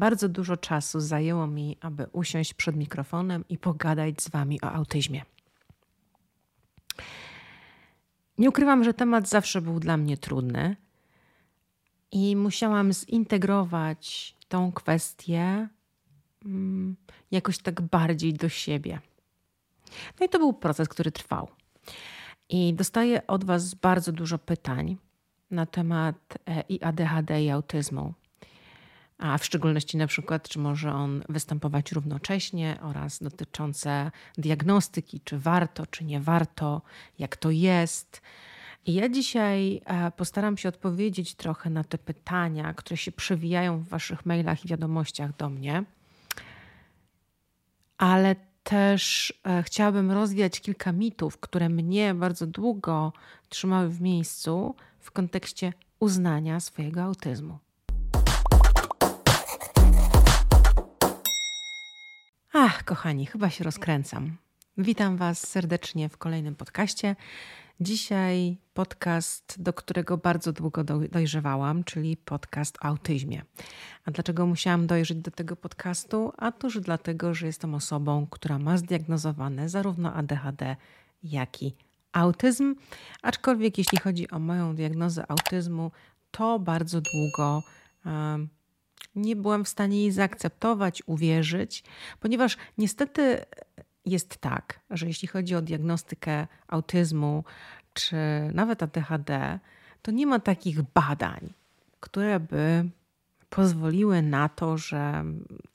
bardzo dużo czasu zajęło mi, aby usiąść przed mikrofonem i pogadać z Wami o autyzmie. Nie ukrywam, że temat zawsze był dla mnie trudny i musiałam zintegrować tą kwestię mm, jakoś tak bardziej do siebie. No i to był proces, który trwał. I dostaję od Was bardzo dużo pytań na temat e, i ADHD i autyzmu. A w szczególności na przykład, czy może on występować równocześnie oraz dotyczące diagnostyki, czy warto, czy nie warto, jak to jest. I ja dzisiaj e, postaram się odpowiedzieć trochę na te pytania, które się przewijają w Waszych mailach i wiadomościach do mnie, ale też e, chciałabym rozwiać kilka mitów, które mnie bardzo długo trzymały w miejscu w kontekście uznania swojego autyzmu. Ach, kochani, chyba się rozkręcam. Witam Was serdecznie w kolejnym podcaście. Dzisiaj podcast, do którego bardzo długo dojrzewałam, czyli podcast o autyzmie. A dlaczego musiałam dojrzeć do tego podcastu? A toż dlatego, że jestem osobą, która ma zdiagnozowane zarówno ADHD, jak i autyzm. Aczkolwiek jeśli chodzi o moją diagnozę autyzmu, to bardzo długo nie byłam w stanie jej zaakceptować, uwierzyć, ponieważ niestety jest tak, że jeśli chodzi o diagnostykę autyzmu czy nawet ADHD, to nie ma takich badań, które by pozwoliły na to, że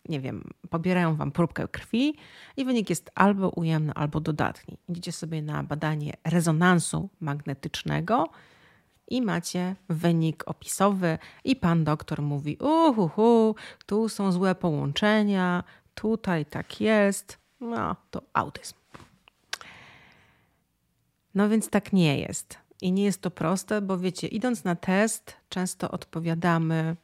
nie wiem, pobierają wam próbkę krwi i wynik jest albo ujemny, albo dodatni. Idziecie sobie na badanie rezonansu magnetycznego i macie wynik opisowy i pan doktor mówi uhuhu, tu są złe połączenia, tutaj tak jest, no to autyzm. No więc tak nie jest. I nie jest to proste, bo wiecie, idąc na test, często odpowiadamy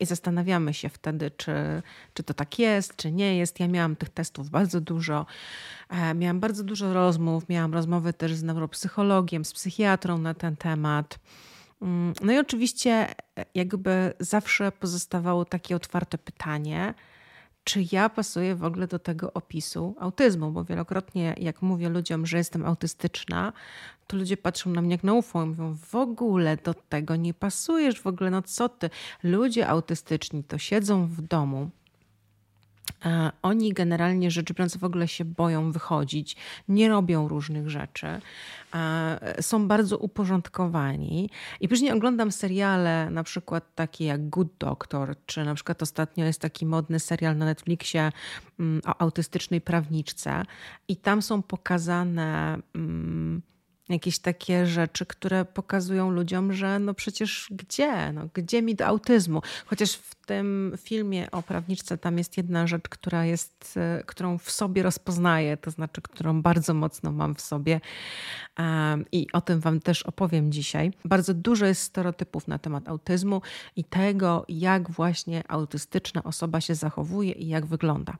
i zastanawiamy się wtedy, czy, czy to tak jest, czy nie jest. Ja miałam tych testów bardzo dużo. E, miałam bardzo dużo rozmów. Miałam rozmowy też z neuropsychologiem, z psychiatrą na ten temat. Mm, no i oczywiście, e, jakby zawsze pozostawało takie otwarte pytanie, czy ja pasuję w ogóle do tego opisu autyzmu, bo wielokrotnie jak mówię ludziom, że jestem autystyczna, to ludzie patrzą na mnie jak na i mówią, w ogóle do tego nie pasujesz, w ogóle no co ty. Ludzie autystyczni to siedzą w domu, oni generalnie rzecz biorąc w ogóle się boją wychodzić, nie robią różnych rzeczy, są bardzo uporządkowani. I później oglądam seriale, na przykład takie jak Good Doctor, czy na przykład ostatnio jest taki modny serial na Netflixie mm, o autystycznej prawniczce, i tam są pokazane. Hmm, jakieś takie rzeczy, które pokazują ludziom, że no przecież gdzie? No, gdzie mi do autyzmu? Chociaż w tym filmie o prawniczce tam jest jedna rzecz, która jest, e, którą w sobie rozpoznaję, to znaczy, którą bardzo mocno mam w sobie i o tym Wam też opowiem dzisiaj. Bardzo dużo jest stereotypów na temat autyzmu i tego, jak właśnie autystyczna osoba się zachowuje i jak wygląda.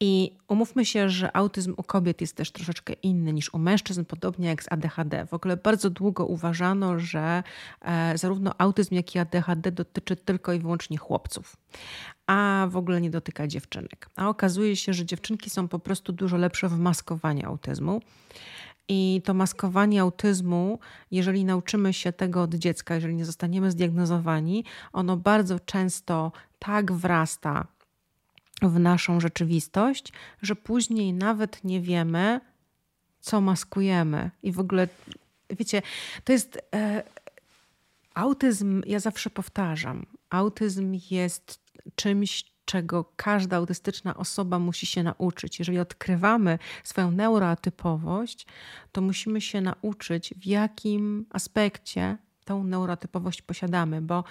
I umówmy się, że autyzm u kobiet jest też troszeczkę inny niż u mężczyzn, podobnie jak z ADHD. W ogóle bardzo długo uważano, że e, zarówno autyzm, jak i ADHD dotyczy tylko i wyłącznie chłopców, a w ogóle nie dotyka dziewczynek. A okazuje się, że dziewczynki są po prostu dużo lepsze w maskowaniu autyzmu. I to maskowanie autyzmu, jeżeli nauczymy się tego od dziecka, jeżeli nie zostaniemy zdiagnozowani, ono bardzo często tak wrasta w naszą rzeczywistość, że później nawet nie wiemy, co maskujemy. I w ogóle, wiecie, to jest. E, autyzm, ja zawsze powtarzam, autyzm jest czymś, czego każda autystyczna osoba musi się nauczyć. Jeżeli odkrywamy swoją neurotypowość, to musimy się nauczyć, w jakim aspekcie tą neurotypowość posiadamy, bo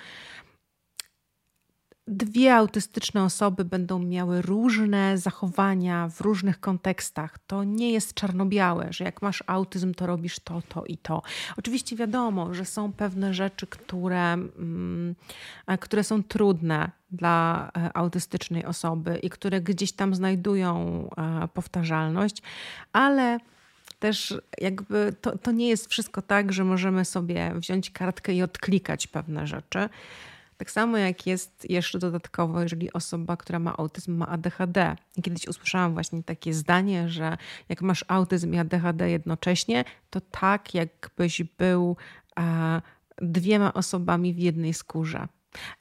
dwie autystyczne osoby będą miały różne zachowania w różnych kontekstach. To nie jest czarno-białe, że jak masz autyzm, to robisz to, to i to. Oczywiście wiadomo, że są pewne rzeczy, które, mm, które są trudne dla e, autystycznej osoby i które gdzieś tam znajdują e, powtarzalność, ale też jakby to, to nie jest wszystko tak, że możemy sobie wziąć kartkę i odklikać pewne rzeczy Tak samo jak jest jeszcze dodatkowo, jeżeli osoba, która ma autyzm, ma ADHD. Kiedyś usłyszałam właśnie takie zdanie, że jak masz autyzm i ADHD jednocześnie, to tak jakbyś był e, dwiema osobami w jednej skórze.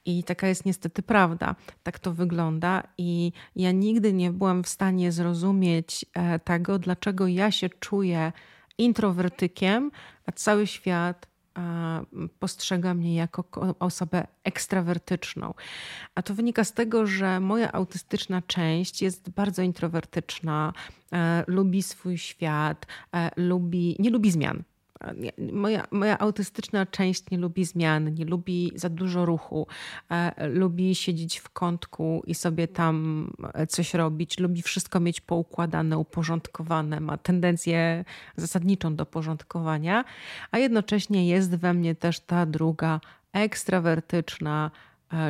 I taka jest niestety prawda. Tak to wygląda, i ja nigdy nie byłam w stanie zrozumieć e, tego, dlaczego ja się czuję introwertykiem, a cały świat postrzega mnie jako osobę ekstrawertyczną. A to wynika z tego, że moja autystyczna część jest bardzo introwertyczna, e, lubi swój świat, e, lubi, nie lubi zmian. Moja, moja autystyczna część nie lubi zmian, nie lubi za dużo ruchu, e, lubi siedzieć w kątku i sobie tam e, coś robić, lubi wszystko mieć poukładane, uporządkowane, ma tendencję zasadniczą do porządkowania, a jednocześnie jest we mnie też ta druga ekstrawertyczna,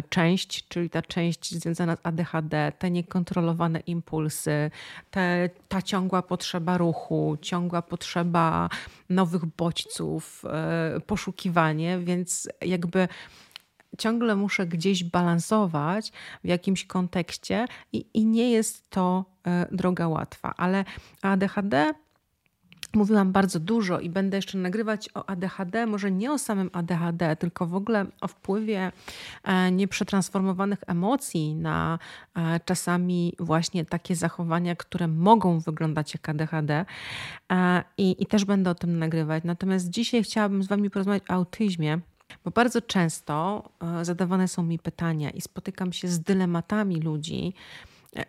część, czyli ta część związana z ADHD, te niekontrolowane impulsy, te, ta ciągła potrzeba ruchu, ciągła potrzeba nowych bodźców, e, poszukiwanie, więc jakby ciągle muszę gdzieś balansować w jakimś kontekście i, i nie jest to e, droga łatwa. Ale ADHD Mówiłam bardzo dużo i będę jeszcze nagrywać o ADHD, może nie o samym ADHD, tylko w ogóle o wpływie e, nieprzetransformowanych emocji na e, czasami właśnie takie zachowania, które mogą wyglądać jak ADHD. E, I, I też będę o tym nagrywać. Natomiast dzisiaj chciałabym z Wami porozmawiać o autyzmie. Bo bardzo często zadawane są mi pytania i spotykam się z dylematami ludzi,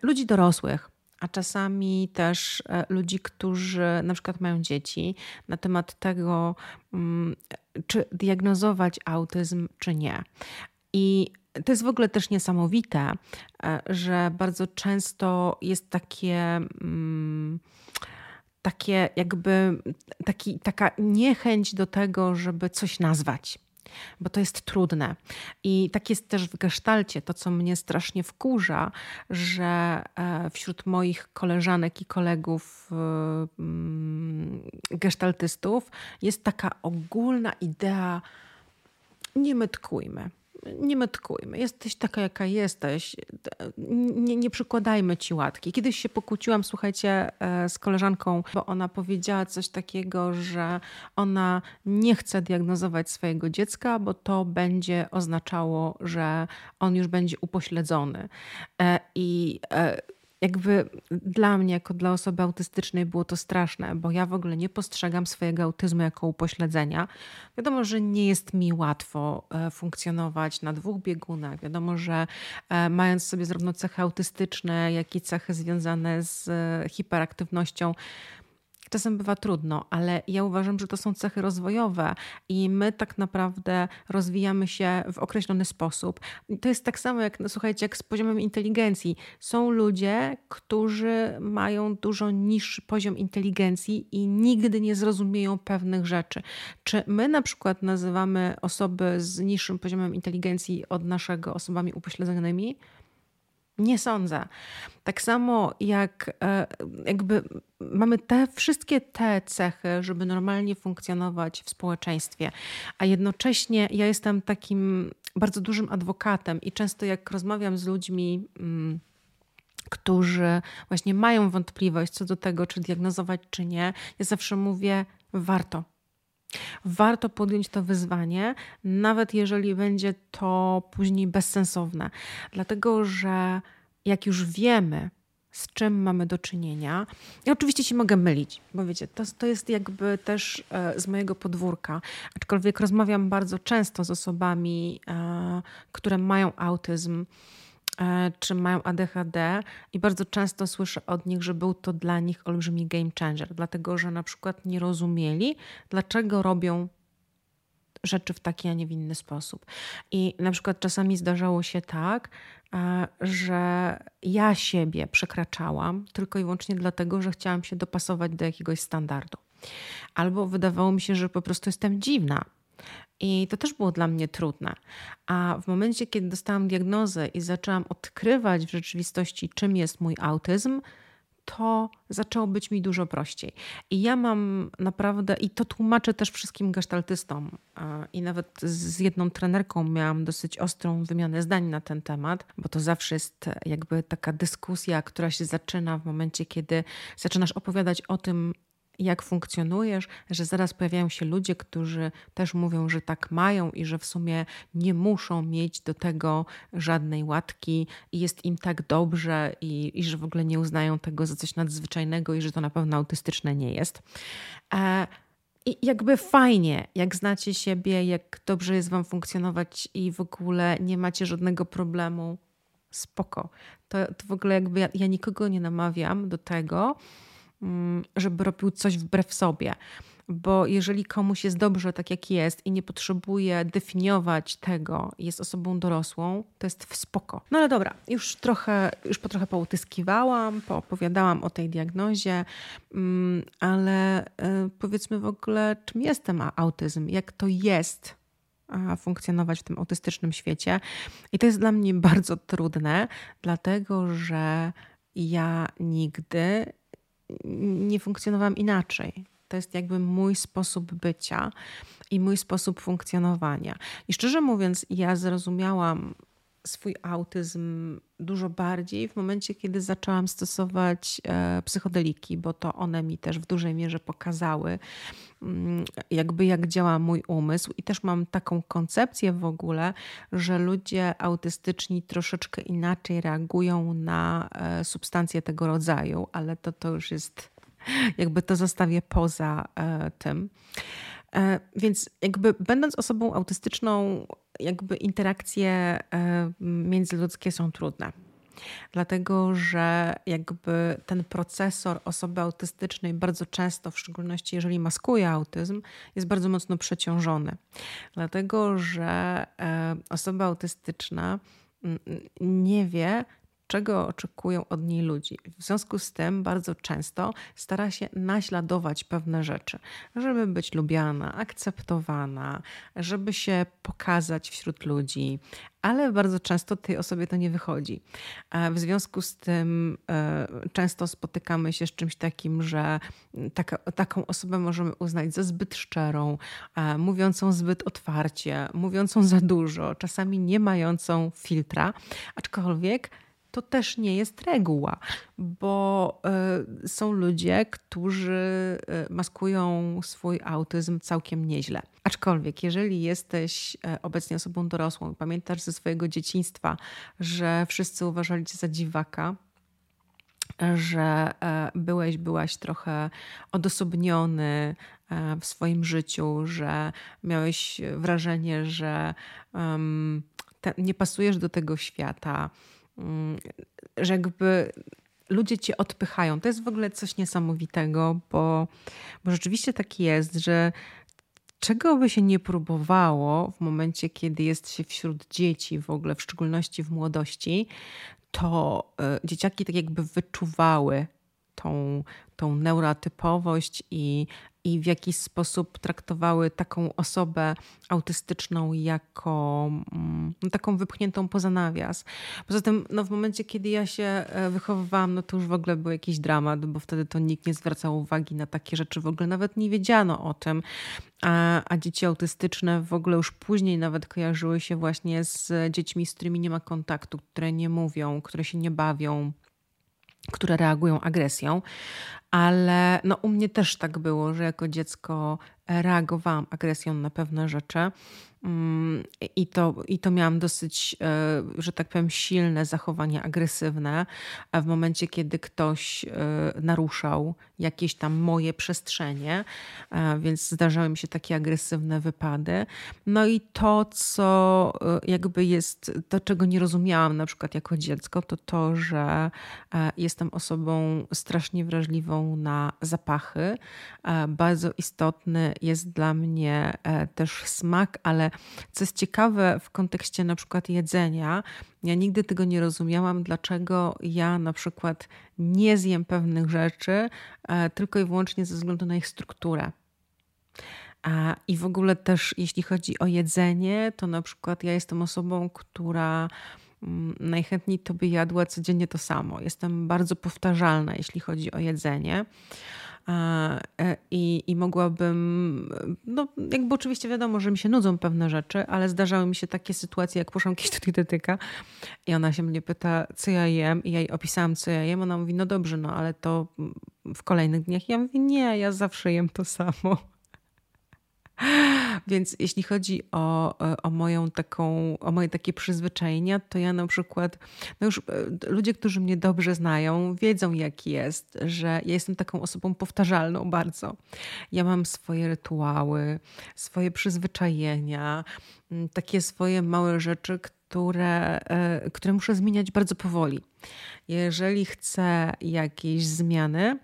ludzi dorosłych, a czasami też e, ludzi, którzy na przykład mają dzieci, na temat tego, mm, czy diagnozować autyzm, czy nie. I to jest w ogóle też niesamowite, e, że bardzo często jest takie. Mm, takie jakby taki, taka niechęć do tego, żeby coś nazwać bo to jest trudne. I tak jest też w gestalcie. To, co mnie strasznie wkurza, że e, wśród moich koleżanek i kolegów e, mm, gestaltystów jest taka ogólna idea, nie mytkujmy nie metkujmy. Jesteś taka, jaka jesteś. Nie, nie przykładajmy ci łatki. Kiedyś się pokłóciłam, słuchajcie, e, z koleżanką, bo ona powiedziała coś takiego, że ona nie chce diagnozować swojego dziecka, bo to będzie oznaczało, że on już będzie upośledzony. E, I e, jakby dla mnie, jako dla osoby autystycznej, było to straszne, bo ja w ogóle nie postrzegam swojego autyzmu jako upośledzenia. Wiadomo, że nie jest mi łatwo e, funkcjonować na dwóch biegunach. Wiadomo, że e, mając sobie zarówno cechy autystyczne, jak i cechy związane z e, hiperaktywnością, Czasem bywa trudno, ale ja uważam, że to są cechy rozwojowe i my tak naprawdę rozwijamy się w określony sposób. To jest tak samo jak, no, słuchajcie, jak z poziomem inteligencji. Są ludzie, którzy mają dużo niższy poziom inteligencji i nigdy nie zrozumieją pewnych rzeczy. Czy my na przykład nazywamy osoby z niższym poziomem inteligencji od naszego osobami upośledzonymi? Nie sądzę. Tak samo jak e, jakby mamy te wszystkie te cechy, żeby normalnie funkcjonować w społeczeństwie, a jednocześnie ja jestem takim bardzo dużym adwokatem i często jak rozmawiam z ludźmi, mm, którzy właśnie mają wątpliwość co do tego, czy diagnozować, czy nie, ja zawsze mówię, warto. Warto podjąć to wyzwanie, nawet jeżeli będzie to później bezsensowne, dlatego że jak już wiemy, z czym mamy do czynienia. Ja oczywiście się mogę mylić, bo wiecie, to, to jest jakby też e, z mojego podwórka. Aczkolwiek rozmawiam bardzo często z osobami, e, które mają autyzm czy mają ADHD i bardzo często słyszę od nich, że był to dla nich olbrzymi game changer, dlatego że na przykład nie rozumieli, dlaczego robią rzeczy w taki, a nie w inny sposób. I na przykład czasami zdarzało się tak, że ja siebie przekraczałam tylko i wyłącznie dlatego, że chciałam się dopasować do jakiegoś standardu. Albo wydawało mi się, że po prostu jestem dziwna. I to też było dla mnie trudne. A w momencie, kiedy dostałam diagnozę i zaczęłam odkrywać w rzeczywistości, czym jest mój autyzm, to zaczęło być mi dużo prościej. I ja mam naprawdę, i to tłumaczę też wszystkim gestaltystom, i nawet z jedną trenerką miałam dosyć ostrą wymianę zdań na ten temat, bo to zawsze jest jakby taka dyskusja, która się zaczyna w momencie, kiedy zaczynasz opowiadać o tym, jak funkcjonujesz, że zaraz pojawiają się ludzie, którzy też mówią, że tak mają i że w sumie nie muszą mieć do tego żadnej łatki i jest im tak dobrze i, i że w ogóle nie uznają tego za coś nadzwyczajnego i że to na pewno autystyczne nie jest. E, i jakby fajnie, jak znacie siebie, jak dobrze jest Wam funkcjonować i w ogóle nie macie żadnego problemu, spoko. To, to w ogóle jakby ja, ja nikogo nie namawiam do tego, żeby robił coś wbrew sobie. Bo jeżeli komuś jest dobrze tak, jak jest i nie potrzebuje definiować tego, jest osobą dorosłą, to jest w spoko. No ale dobra, już trochę, już po trochę poutyskiwałam, poopowiadałam o tej diagnozie, mm, ale e, powiedzmy w ogóle, czym jestem autyzm, jak to jest funkcjonować w tym autystycznym świecie. I to jest dla mnie bardzo trudne, dlatego że ja nigdy nie funkcjonowałam inaczej. To jest jakby mój sposób bycia i mój sposób funkcjonowania. I szczerze mówiąc, ja zrozumiałam swój autyzm dużo bardziej w momencie, kiedy zaczęłam stosować e, psychodeliki, bo to one mi też w dużej mierze pokazały, mm, jakby jak działa mój umysł. I też mam taką koncepcję w ogóle, że ludzie autystyczni troszeczkę inaczej reagują na e, substancje tego rodzaju, ale to, to już jest, jakby to zostawię poza e, tym. Więc jakby będąc osobą autystyczną, jakby interakcje e, międzyludzkie są trudne. Dlatego, że jakby ten procesor osoby autystycznej bardzo często, w szczególności jeżeli maskuje autyzm, jest bardzo mocno przeciążony. Dlatego, że e, osoba autystyczna nie wie, czego oczekują od niej ludzi. W związku z tym bardzo często stara się naśladować pewne rzeczy, żeby być lubiana, akceptowana, żeby się pokazać wśród ludzi, ale bardzo często tej osobie to nie wychodzi. W związku z tym e, często spotykamy się z czymś takim, że taka, taką osobę możemy uznać za zbyt szczerą, mówiącą zbyt otwarcie, mówiącą za dużo, czasami nie mającą filtra, aczkolwiek to też nie jest reguła, bo y, są ludzie, którzy y, maskują swój autyzm całkiem nieźle. Aczkolwiek, jeżeli jesteś y, obecnie osobą dorosłą i pamiętasz ze swojego dzieciństwa, że wszyscy uważali cię za dziwaka, że byłeś, byłaś trochę odosobniony w swoim życiu, że miałeś wrażenie, że um, te, nie pasujesz do tego świata, że jakby ludzie cię odpychają. To jest w ogóle coś niesamowitego, bo, bo rzeczywiście tak jest, że czego by się nie próbowało w momencie, kiedy jest się wśród dzieci, w ogóle w szczególności w młodości, to y, dzieciaki tak jakby wyczuwały tą, tą neurotypowość i i w jakiś sposób traktowały taką osobę autystyczną jako no, taką wypchniętą poza nawias. Poza tym, no, w momencie, kiedy ja się e, wychowywałam, no to już w ogóle był jakiś dramat, bo wtedy to nikt nie zwracał uwagi na takie rzeczy, w ogóle nawet nie wiedziano o tym. A, a dzieci autystyczne w ogóle już później nawet kojarzyły się właśnie z dziećmi, z którymi nie ma kontaktu, które nie mówią, które się nie bawią które reagują agresją, ale no, u mnie też tak było, że jako dziecko reagowałam agresją na pewne rzeczy. Mm, I to, I to miałam dosyć, e, że tak powiem, silne zachowania agresywne. W momencie, kiedy ktoś e, naruszał jakieś tam moje przestrzenie, e, więc zdarzały mi się takie agresywne wypady. No i to, co jakby jest, to czego nie rozumiałam na przykład jako dziecko, to to, że jestem osobą strasznie wrażliwą na zapachy. Bardzo istotny jest dla mnie też smak, ale co jest ciekawe w kontekście na przykład jedzenia, ja nigdy tego nie rozumiałam, dlaczego ja na przykład nie zjem pewnych rzeczy e, tylko i wyłącznie ze względu na ich strukturę. I w ogóle też jeśli chodzi o jedzenie, to na przykład ja jestem osobą, która mm, najchętniej to by jadła codziennie to samo. Jestem bardzo powtarzalna, jeśli chodzi o jedzenie. E, I, I mogłabym, no jakby oczywiście wiadomo, że mi się nudzą pewne rzeczy, ale zdarzały mi się takie sytuacje, jak poszłam kiedyś do dietetyka i ona się mnie pyta, co ja jem i ja jej opisałam, co ja jem. Ona mówi, no dobrze, no ale to w kolejnych dniach. Ja mówię, nie, ja zawsze jem to samo. Więc jeśli chodzi o, o moją taką, o moje takie przyzwyczajenia, to ja na przykład, no już e, ludzie, którzy mnie dobrze znają, wiedzą jak jest, że ja jestem taką osobą powtarzalną bardzo. Ja mam swoje rytuały, swoje przyzwyczajenia, takie swoje małe rzeczy, które, e, które muszę zmieniać bardzo powoli. Jeżeli chcę jakiejś zmiany,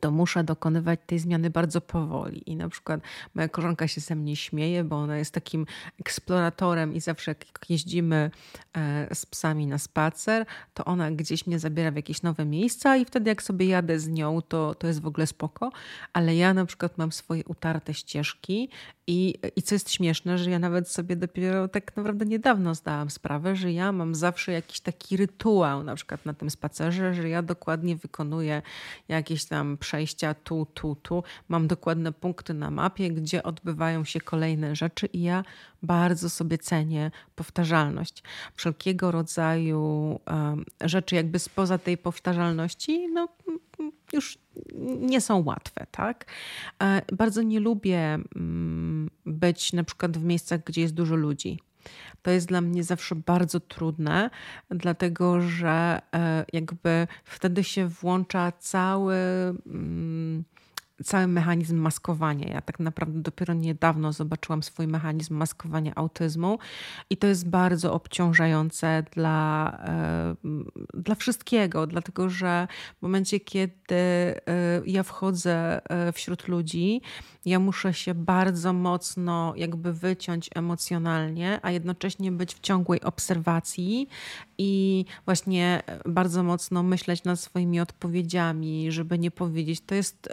to muszę dokonywać tej zmiany bardzo powoli. I na przykład moja koleżanka się ze mnie śmieje, bo ona jest takim eksploratorem i zawsze jak jeździmy e, z psami na spacer, to ona gdzieś mnie zabiera w jakieś nowe miejsca i wtedy jak sobie jadę z nią, to, to jest w ogóle spoko. Ale ja na przykład mam swoje utarte ścieżki i, I co jest śmieszne, że ja nawet sobie dopiero tak naprawdę niedawno zdałam sprawę, że ja mam zawsze jakiś taki rytuał, na przykład na tym spacerze, że ja dokładnie wykonuję jakieś tam przejścia tu, tu, tu. Mam dokładne punkty na mapie, gdzie odbywają się kolejne rzeczy, i ja bardzo sobie cenię powtarzalność. Wszelkiego rodzaju rzeczy, jakby spoza tej powtarzalności, no już nie są łatwe, tak? E, bardzo nie lubię mm, być na przykład w miejscach, gdzie jest dużo ludzi. To jest dla mnie zawsze bardzo trudne, dlatego że e, jakby wtedy się włącza cały mm, cały mechanizm maskowania. Ja tak naprawdę dopiero niedawno zobaczyłam swój mechanizm maskowania autyzmu i to jest bardzo obciążające dla, e, dla wszystkiego, dlatego że w momencie, kiedy e, ja wchodzę e, wśród ludzi, ja muszę się bardzo mocno jakby wyciąć emocjonalnie, a jednocześnie być w ciągłej obserwacji i właśnie bardzo mocno myśleć nad swoimi odpowiedziami, żeby nie powiedzieć. To jest,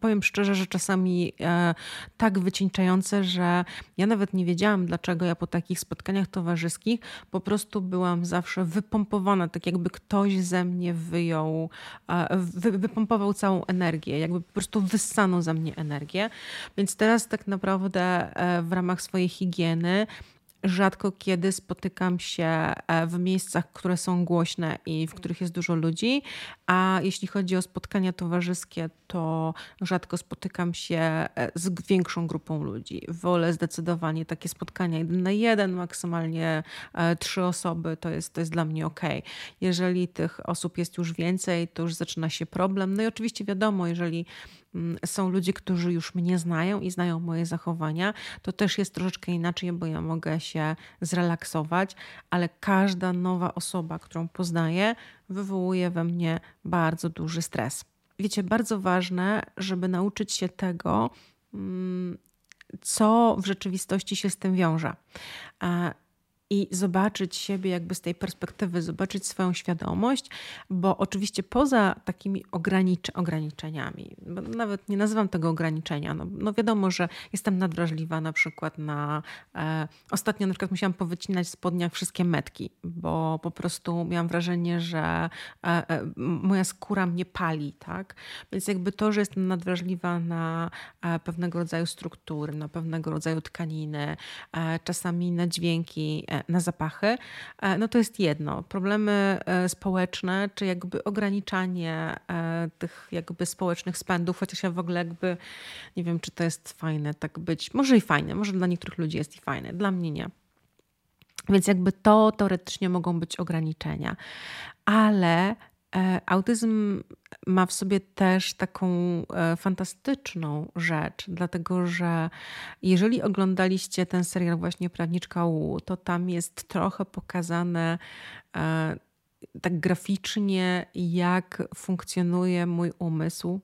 powiem szczerze, że czasami e, tak wycieńczające, że ja nawet nie wiedziałam, dlaczego ja po takich spotkaniach towarzyskich po prostu byłam zawsze wypompowana, tak jakby ktoś ze mnie wyjął, e, wy, wypompował całą energię, jakby po prostu wyssano ze mnie energię. Więc teraz tak naprawdę e, w ramach swojej higieny rzadko kiedy spotykam się e, w miejscach, które są głośne i w których jest dużo ludzi, a jeśli chodzi o spotkania towarzyskie, to rzadko spotykam się e, z większą grupą ludzi. Wolę zdecydowanie takie spotkania jeden na jeden, maksymalnie e, trzy osoby, to jest, to jest dla mnie ok. Jeżeli tych osób jest już więcej, to już zaczyna się problem. No i oczywiście wiadomo, jeżeli są ludzie, którzy już mnie znają i znają moje zachowania, to też jest troszeczkę inaczej, bo ja mogę się zrelaksować, ale każda nowa osoba, którą poznaję, wywołuje we mnie bardzo duży stres. Wiecie, bardzo ważne, żeby nauczyć się tego, mm, co w rzeczywistości się z tym wiąże i zobaczyć siebie jakby z tej perspektywy, zobaczyć swoją świadomość, bo oczywiście poza takimi ogranicz ograniczeniami, nawet nie nazywam tego ograniczenia, no, no wiadomo, że jestem nadwrażliwa na przykład na... E, ostatnio na przykład musiałam powycinać spodniach wszystkie metki, bo po prostu miałam wrażenie, że e, e, moja skóra mnie pali, tak? Więc jakby to, że jestem nadwrażliwa na e, pewnego rodzaju struktury, na pewnego rodzaju tkaniny, e, czasami na dźwięki, e, na zapachy, e, no to jest jedno. Problemy e, społeczne, czy jakby ograniczanie e, tych jakby społecznych spędów, chociaż ja w ogóle jakby nie wiem, czy to jest fajne tak być. Może i fajne, może dla niektórych ludzi jest i fajne, dla mnie nie. Więc jakby to teoretycznie mogą być ograniczenia, ale E, autyzm ma w sobie też taką e, fantastyczną rzecz, dlatego że jeżeli oglądaliście ten serial właśnie Prawniczka U, to tam jest trochę pokazane e, tak graficznie, jak funkcjonuje mój umysł.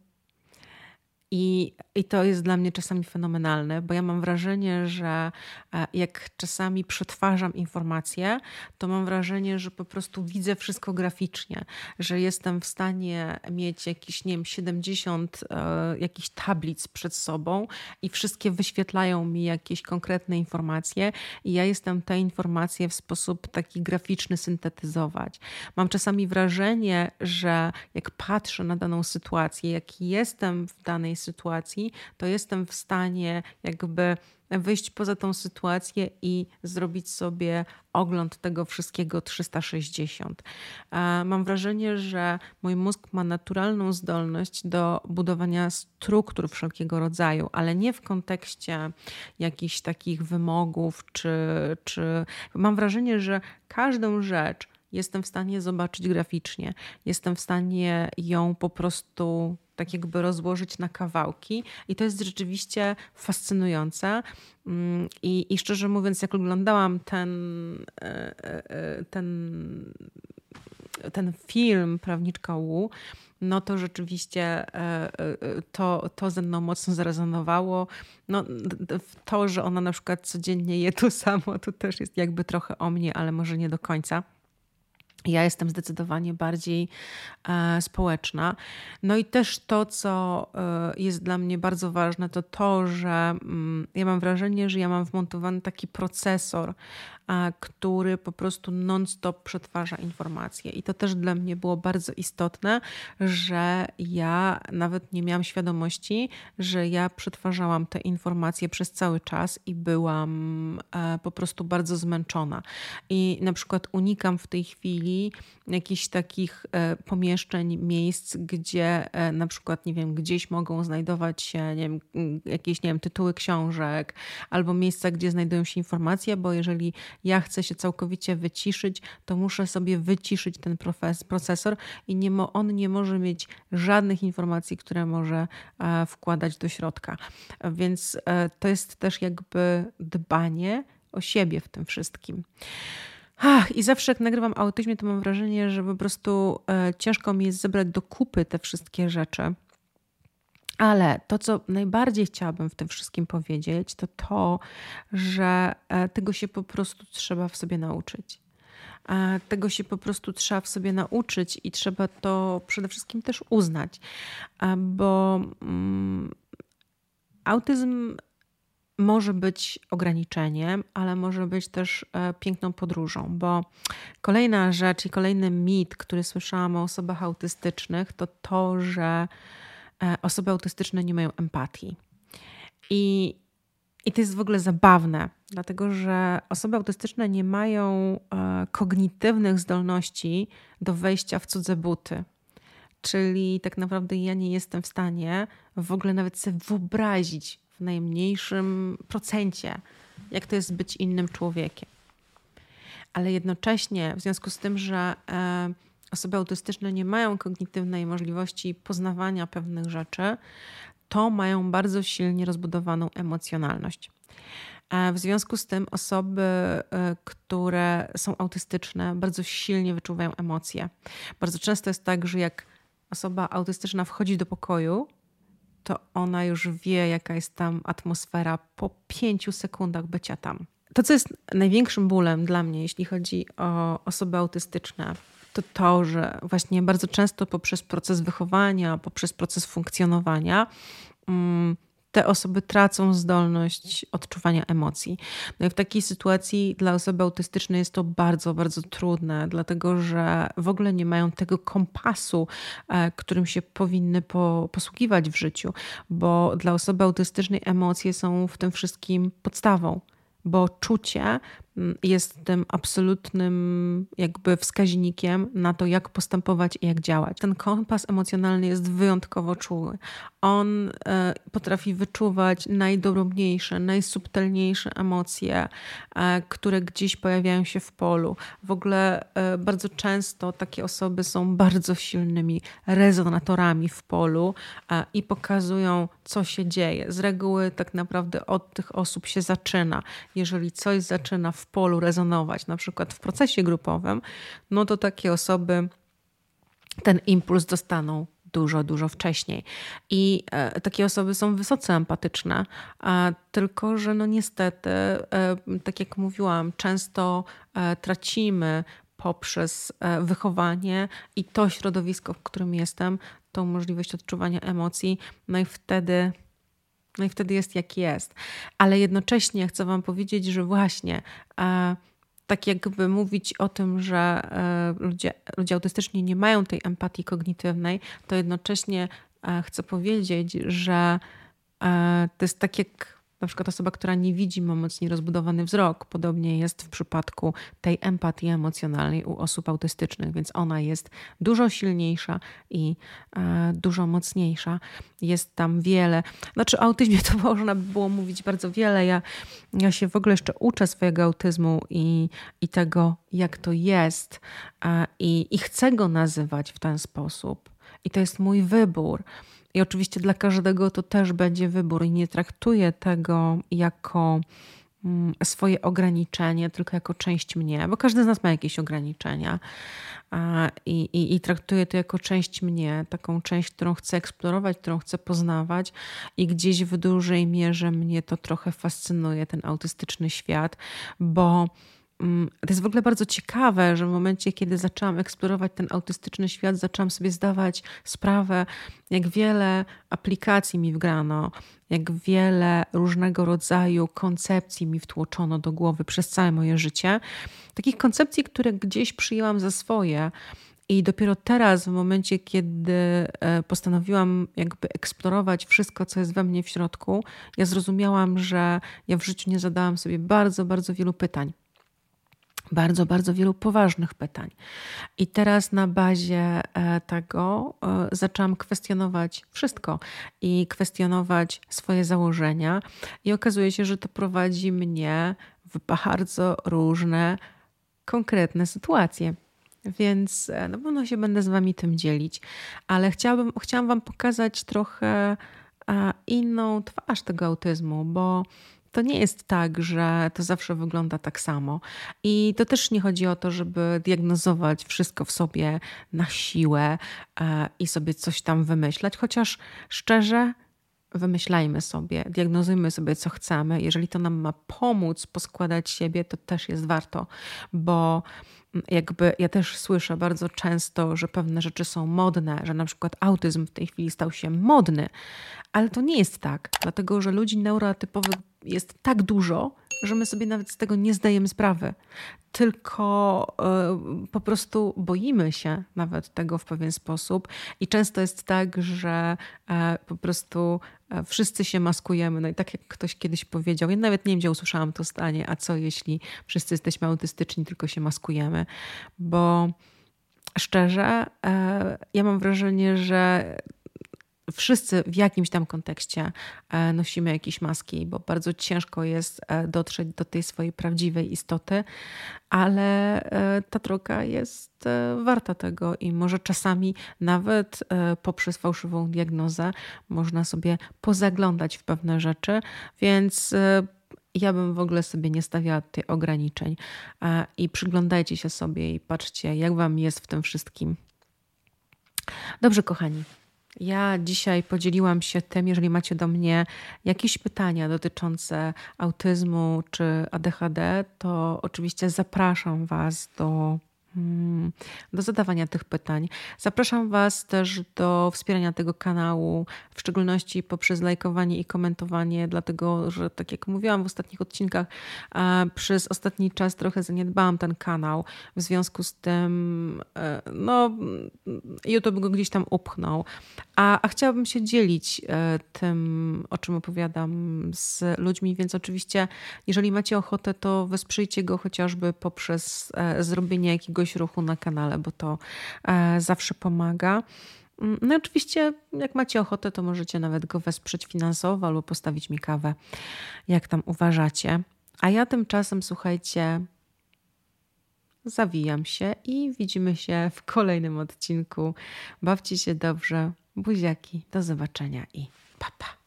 I I to jest dla mnie czasami fenomenalne, bo ja mam wrażenie, że e, jak czasami przetwarzam informacje, to mam wrażenie, że po prostu widzę wszystko graficznie, że jestem w stanie mieć jakieś, nie wiem, 70 e, jakichś tablic przed sobą i wszystkie wyświetlają mi jakieś konkretne informacje i ja jestem te informacje w sposób taki graficzny syntetyzować. Mam czasami wrażenie, że jak patrzę na daną sytuację, jak jestem w danej sytuacji, to jestem w stanie jakby wyjść poza tą sytuację i zrobić sobie ogląd tego wszystkiego 360. Mam wrażenie, że mój mózg ma naturalną zdolność do budowania struktur wszelkiego rodzaju, ale nie w kontekście jakichś takich wymogów, czy, czy mam wrażenie, że każdą rzecz jestem w stanie zobaczyć graficznie, jestem w stanie ją po prostu tak jakby rozłożyć na kawałki i to jest rzeczywiście fascynujące. Mm, I, i szczerze mówiąc, jak oglądałam ten, e, e, ten, ten film Prawniczka Wu, no to rzeczywiście e, to, to ze mną mocno zarezonowało. No, to, że ona na przykład codziennie je to samo, to też jest jakby trochę o mnie, ale może nie do końca. Ja jestem zdecydowanie bardziej e, społeczna. No i też to, co e, jest dla mnie bardzo ważne, to to, że mm, ja mam wrażenie, że ja mam wmontowany taki procesor, który po prostu non-stop przetwarza informacje. I to też dla mnie było bardzo istotne, że ja nawet nie miałam świadomości, że ja przetwarzałam te informacje przez cały czas i byłam e, po prostu bardzo zmęczona. I na przykład unikam w tej chwili jakichś takich e, pomieszczeń, miejsc, gdzie e, na przykład, nie wiem, gdzieś mogą znajdować się nie wiem, jakieś, nie wiem, tytuły książek albo miejsca, gdzie znajdują się informacje, bo jeżeli ja chcę się całkowicie wyciszyć, to muszę sobie wyciszyć ten procesor i nie on nie może mieć żadnych informacji, które może e, wkładać do środka. Więc to jest też jakby dbanie o siebie w tym wszystkim. Ach, I zawsze jak nagrywam autyzmie, to mam wrażenie, że po prostu e, ciężko mi jest zebrać do kupy te wszystkie rzeczy. Ale to, co najbardziej chciałabym w tym wszystkim powiedzieć, to to, że e, tego się po prostu trzeba w sobie nauczyć. E, tego się po prostu trzeba w sobie nauczyć i trzeba to przede wszystkim też uznać, e, bo mm, autyzm może być ograniczeniem, ale może być też e, piękną podróżą, bo kolejna rzecz i kolejny mit, który słyszałam o osobach autystycznych, to to, że e, osoby autystyczne nie mają empatii. I, i to jest w ogóle zabawne, dlatego że osoby autystyczne nie mają e, kognitywnych zdolności do wejścia w cudze buty. Czyli tak naprawdę ja nie jestem w stanie w ogóle nawet sobie wyobrazić w najmniejszym procencie, jak to jest być innym człowiekiem. Ale jednocześnie, w związku z tym, że e, osoby autystyczne nie mają kognitywnej możliwości poznawania pewnych rzeczy, to mają bardzo silnie rozbudowaną emocjonalność. E, w związku z tym osoby, e, które są autystyczne, bardzo silnie wyczuwają emocje. Bardzo często jest tak, że jak osoba autystyczna wchodzi do pokoju, to ona już wie, jaka jest tam atmosfera po pięciu sekundach bycia tam. To, co jest największym bólem dla mnie, jeśli chodzi o osoby autystyczne, to to, że właśnie bardzo często poprzez proces wychowania, poprzez proces funkcjonowania, mm, te osoby tracą zdolność odczuwania emocji. No i w takiej sytuacji dla osoby autystycznej jest to bardzo, bardzo trudne, dlatego że w ogóle nie mają tego kompasu, e, którym się powinny po, posługiwać w życiu, bo dla osoby autystycznej emocje są w tym wszystkim podstawą bo czucie jest tym absolutnym jakby wskaźnikiem na to, jak postępować i jak działać. Ten kompas emocjonalny jest wyjątkowo czuły. On e, potrafi wyczuwać najdrobniejsze, najsubtelniejsze emocje, e, które gdzieś pojawiają się w polu. W ogóle e, bardzo często takie osoby są bardzo silnymi rezonatorami w polu i pokazują, co się dzieje. Z reguły tak naprawdę od tych osób się zaczyna. Jeżeli coś zaczyna w polu rezonować, na przykład w procesie grupowym, no to takie osoby ten impuls dostaną dużo, dużo wcześniej. I e, takie osoby są wysoce empatyczne, tylko że no niestety, e, tak jak mówiłam, często e, tracimy poprzez wychowanie i to środowisko, w którym jestem, tą możliwość odczuwania emocji, no i wtedy. No i wtedy jest jak jest. Ale jednocześnie chcę Wam powiedzieć, że właśnie e, tak jakby mówić o tym, że e, ludzie, ludzie autystyczni nie mają tej empatii kognitywnej, to jednocześnie e, chcę powiedzieć, że e, to jest tak jak na przykład osoba, która nie widzi, ma mocniej rozbudowany wzrok. Podobnie jest w przypadku tej empatii emocjonalnej u osób autystycznych, więc ona jest dużo silniejsza i e, dużo mocniejsza. Jest tam wiele. Znaczy, o autyzmie to można by było mówić bardzo wiele. Ja, ja się w ogóle jeszcze uczę swojego autyzmu i, i tego, jak to jest, e, i, i chcę go nazywać w ten sposób. I to jest mój wybór. I oczywiście dla każdego to też będzie wybór. I nie traktuję tego jako mm, swoje ograniczenie, tylko jako część mnie, bo każdy z nas ma jakieś ograniczenia. I, i, i traktuję to jako część mnie, taką część, którą chcę eksplorować, którą chcę poznawać. I gdzieś w dużej mierze mnie to trochę fascynuje, ten autystyczny świat, bo to jest w ogóle bardzo ciekawe, że w momencie, kiedy zaczęłam eksplorować ten autystyczny świat, zaczęłam sobie zdawać sprawę, jak wiele aplikacji mi wgrano, jak wiele różnego rodzaju koncepcji mi wtłoczono do głowy przez całe moje życie. Takich koncepcji, które gdzieś przyjęłam za swoje. I dopiero teraz, w momencie, kiedy e, postanowiłam jakby eksplorować wszystko, co jest we mnie w środku, ja zrozumiałam, że ja w życiu nie zadałam sobie bardzo, bardzo wielu pytań bardzo, bardzo wielu poważnych pytań. I teraz na bazie e, tego e, zaczęłam kwestionować wszystko i kwestionować swoje założenia, i okazuje się, że to prowadzi mnie w bardzo różne, konkretne sytuacje. Więc e, na pewno się będę z Wami tym dzielić, ale chciałabym, chciałam Wam pokazać trochę inną twarz tego autyzmu, bo to nie jest tak, że to zawsze wygląda tak samo. I to też nie chodzi o to, żeby diagnozować wszystko w sobie na siłę e, i sobie coś tam wymyślać, chociaż szczerze, wymyślajmy sobie, diagnozujmy sobie, co chcemy. Jeżeli to nam ma pomóc poskładać siebie, to też jest warto, bo jakby ja też słyszę bardzo często, że pewne rzeczy są modne, że na przykład autyzm w tej chwili stał się modny, ale to nie jest tak, dlatego że ludzi neurotypowych jest tak dużo, że my sobie nawet z tego nie zdajemy sprawy. Tylko y, po prostu boimy się nawet tego w pewien sposób. I często jest tak, że y, po prostu y, wszyscy się maskujemy. No i tak jak ktoś kiedyś powiedział, ja nawet nie wiem, gdzie usłyszałam to stanie, a co jeśli wszyscy jesteśmy autystyczni, tylko się maskujemy. Bo szczerze, ja mam wrażenie, że wszyscy w jakimś tam kontekście e, nosimy jakieś maski, bo bardzo ciężko jest e, dotrzeć do tej swojej prawdziwej istoty, ale e, ta droga jest warta tego i może czasami nawet poprzez fałszywą diagnozę można sobie pozaglądać w pewne rzeczy, więc ja bym w ogóle sobie nie stawiała tych ograniczeń. I przyglądajcie się sobie i patrzcie, jak wam jest w tym wszystkim. Dobrze, kochani. Ja dzisiaj podzieliłam się tym, jeżeli macie do mnie jakieś pytania dotyczące autyzmu czy ADHD, to oczywiście zapraszam Was do do zadawania tych pytań. Zapraszam Was też do wspierania tego kanału, w szczególności poprzez lajkowanie i komentowanie, dlatego że, tak jak mówiłam w ostatnich odcinkach, przez ostatni czas trochę zaniedbałam ten kanał. W związku z tym, e, no, YouTube go gdzieś tam upchnął. A, a chciałabym się dzielić e, tym, o czym opowiadam z ludźmi, więc oczywiście, jeżeli macie ochotę, to wesprzyjcie go chociażby poprzez e, zrobienie jakiegoś jakiegoś ruchu na kanale, bo to e, zawsze pomaga. Mm, no oczywiście, jak macie ochotę, to możecie nawet go wesprzeć finansowo albo postawić mi kawę, jak tam uważacie. A ja tymczasem, słuchajcie, zawijam się i widzimy się w kolejnym odcinku. Bawcie się dobrze, buziaki, do zobaczenia i papa. Pa.